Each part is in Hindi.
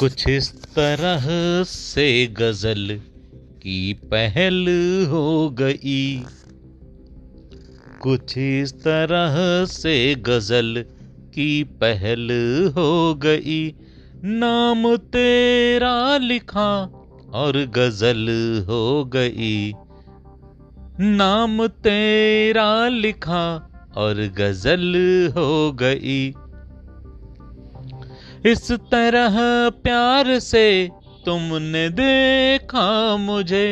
कुछ इस तरह से गज़ल की पहल हो गई। कुछ इस तरह से गज़ल की पहल हो गई। नाम तेरा लिखा और गज़ल हो गई। नाम तेरा लिखा और गज़ल हो गई। इस तरह प्यार से तुमने देखा मुझे।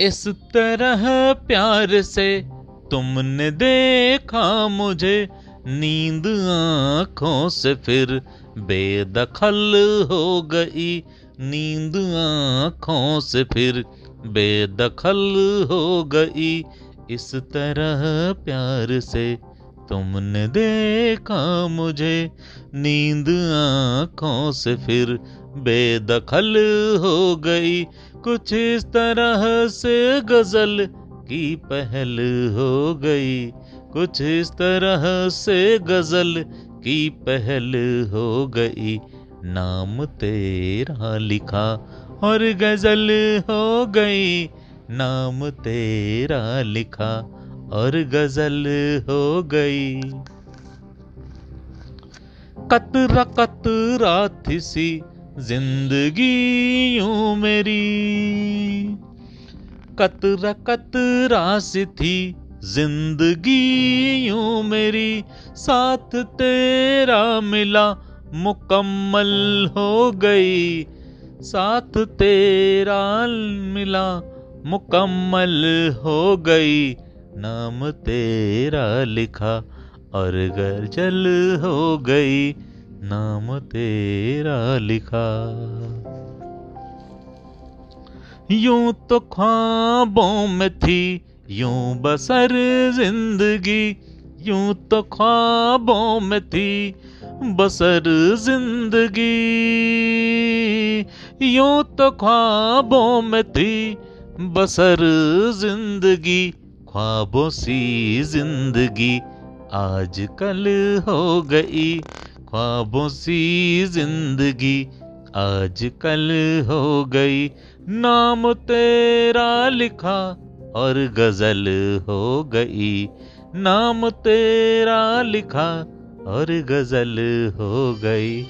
इस तरह प्यार से तुमने देखा मुझे। नींद आँखों से फिर बेदखल हो गई। नींद आँखों से फिर बेदखल हो गई। इस तरह प्यार से तुमने देखा मुझे, नींद आँखों से फिर बेदखल हो गई। कुछ इस तरह से गज़ल की पहल हो गई। कुछ इस तरह से गज़ल की पहल हो गई। नाम तेरा लिखा और गज़ल हो गई। नाम तेरा लिखा और गज़ल हो गई। कतरा कतरा थी सी ज़िंदगी यूँ मेरी। कतरा कतरा सी थी ज़िंदगी यूँ मेरी। साथ तेरा मिला मुकम्मल हो गई। साथ तेरा मिला मुकम्मल हो गई। नाम तेरा लिखा और गज़ल हो गई, नाम तेरा लिखा। यूँ तो ख्वाबों में थी, यूँ बसर ज़िंदगी, यूँ तो ख्वाबों में थी, बसर ज़िंदगी। यूँ तो ख्वाबों में थी, बसर ज़िंदगी। ख्वाबों सी ज़िंदगी आज कल हो गई। ख्वाबों सी ज़िंदगी आज कल हो गई। नाम तेरा लिखा और गज़ल हो गई। नाम तेरा लिखा और गज़ल हो गई।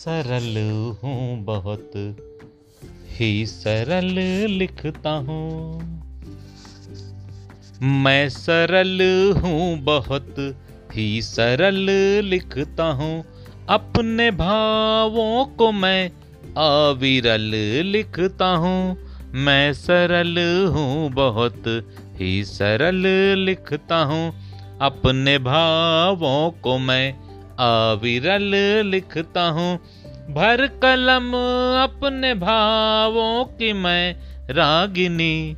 सरल हूँ बहुत, ही सरल लिखता हूँ। मैं सरल हूँ बहुत, ही सरल लिखता हूँ। अपने भावों को मैं अविरल लिखता हूँ। मैं सरल हूँ बहुत, ही सरल लिखता हूँ। अपने भावों को मैं अविरल लिखता हूँ। भर कलम अपने भावों की मैं रागिनी।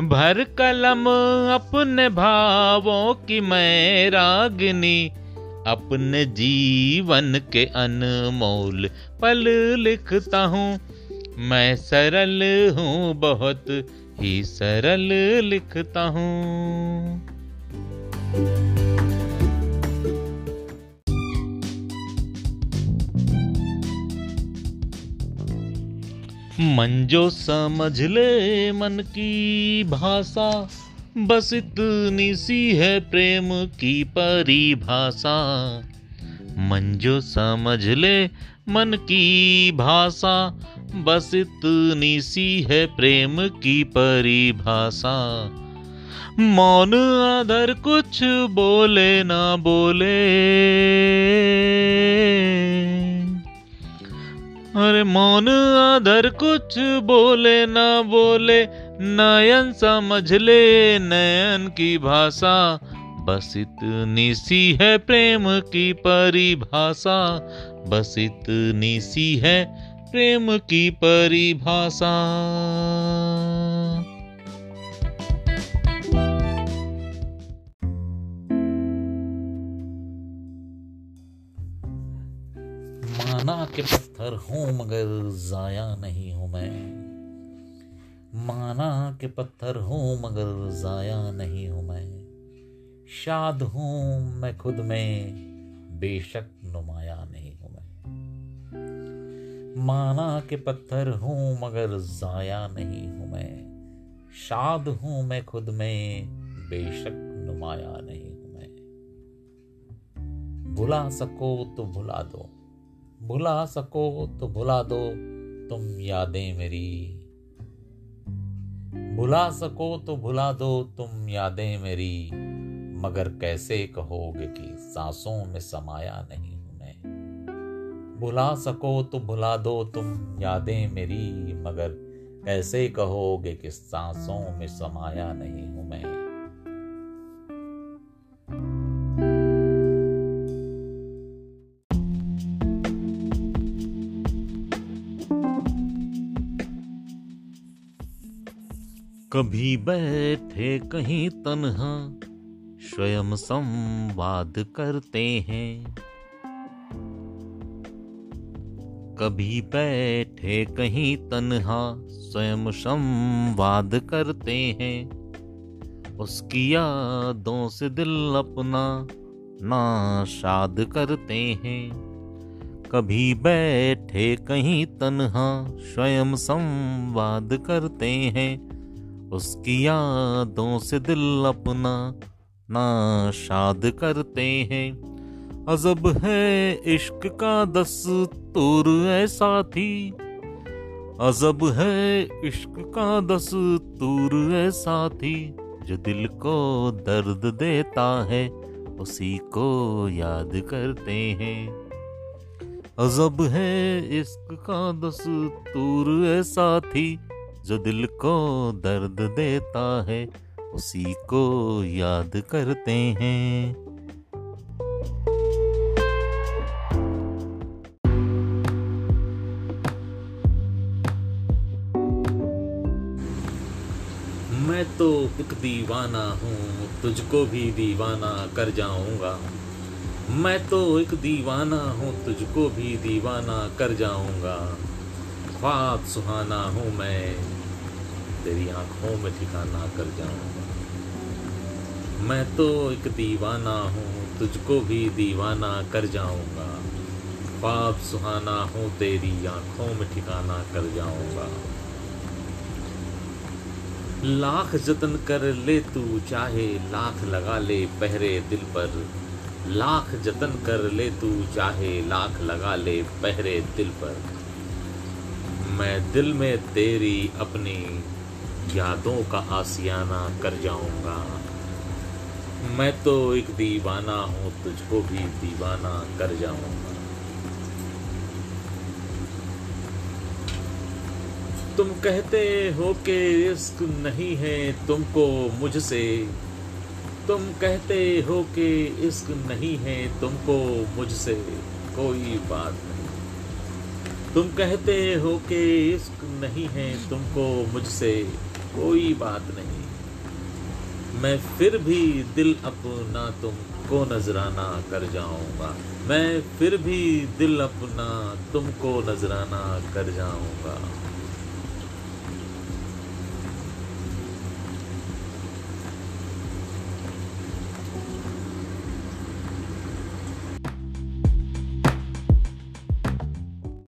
भर कलम अपने भावों की मैं रागिनी। अपने जीवन के अनमोल पल लिखता हूँ। मैं सरल हूँ, बहुत ही सरल लिखता हूँ। मन जो समझ ले मन की भाषा। बस इतनी सी है प्रेम की परिभाषा। मन जो समझ ले मन की भाषा। बस इतनी सी है प्रेम की परिभाषा। मौन अधर कुछ बोले ना बोले। अरे मौन अधर कुछ बोले ना बोले, नयन समझ ले नयन की भाषा। बस इतनी सी है प्रेम की परिभाषा, बस इतनी सी है प्रेम की परिभाषा। के पत्थर हूँ, मगर जाया नहीं हूँ मैं। माना के पत्थर हूँ, मगर जाया नहीं हूँ मैं। शाद हूँ मैं खुद में, बेशक नुमाया नहीं हूँ मैं। माना के पत्थर हूँ, मगर जाया नहीं हूँ मैं। शाद हूँ मैं खुद में, बेशक नुमाया नहीं हूँ मैं। भुला सको तो भुला दो। भुला सको तो भुला दो तुम यादें मेरी। भुला सको तो भुला दो तुम यादें मेरी। मगर कैसे कहोगे कि सांसों में समाया नहीं हूँ मैं? भुला सको तो भुला दो तुम यादें मेरी। मगर कैसे कहोगे कि सांसों में समाया नहीं हूँ मैं? कभी बैठे कहीं तन्हा, स्वयं संवाद करते हैं। कभी बैठे कहीं तन्हा, स्वयं संवाद करते हैं। उसकी यादों से दिल अपना नाशाद करते हैं। कभी बैठे कहीं तन्हा, स्वयं संवाद करते हैं। उसकी यादों से दिल अपना नाशाद करते हैं। अजब है इश्क का दस्तूर ऐसा थी अजब है इश्क का दस्तूर ऐसा थी जो दिल को दर्द देता है, उसी को याद करते हैं। अजब है इश्क का दस्तूर ऐसा थी जो दिल को दर्द देता है, उसी को याद करते हैं। मैं तो एक दीवाना हूँ, तुझको भी दीवाना कर जाऊँगा। मैं तो एक दीवाना हूँ, तुझको भी दीवाना कर जाऊँगा। ख्वाब सुहाना हूँ मैं तेरी आँखों में ठिकाना कर जाऊँगा मैं तो एक दीवाना हूँ, तुझको भी दीवाना कर जाऊँगा। ख्वाब सुहाना हूँ, तेरी आँखों में ठिकाना कर जाऊँगा। लाख जतन कर ले तू, चाहे लाख लगा ले पहरे दिल पर। लाख जतन कर ले तू, चाहे लाख लगा ले पहरे दिल पर। मैं दिल में तेरी अपनी यादों का आसियाना कर जाऊँगा। मैं तो एक दीवाना हूँ, तुझको भी दीवाना कर जाऊँगा। तुम कहते हो कि इश्क नहीं है तुमको मुझसे। तुम कहते हो कि इश्क नहीं है तुमको मुझसे। कोई बात नहीं। तुम कहते हो कि इश्क नहीं है तुमको मुझसे। कोई बात नहीं। मैं फिर भी दिल अपना तुमको नजराना कर जाऊँगा। मैं फिर भी दिल अपना तुमको नजराना कर जाऊँगा।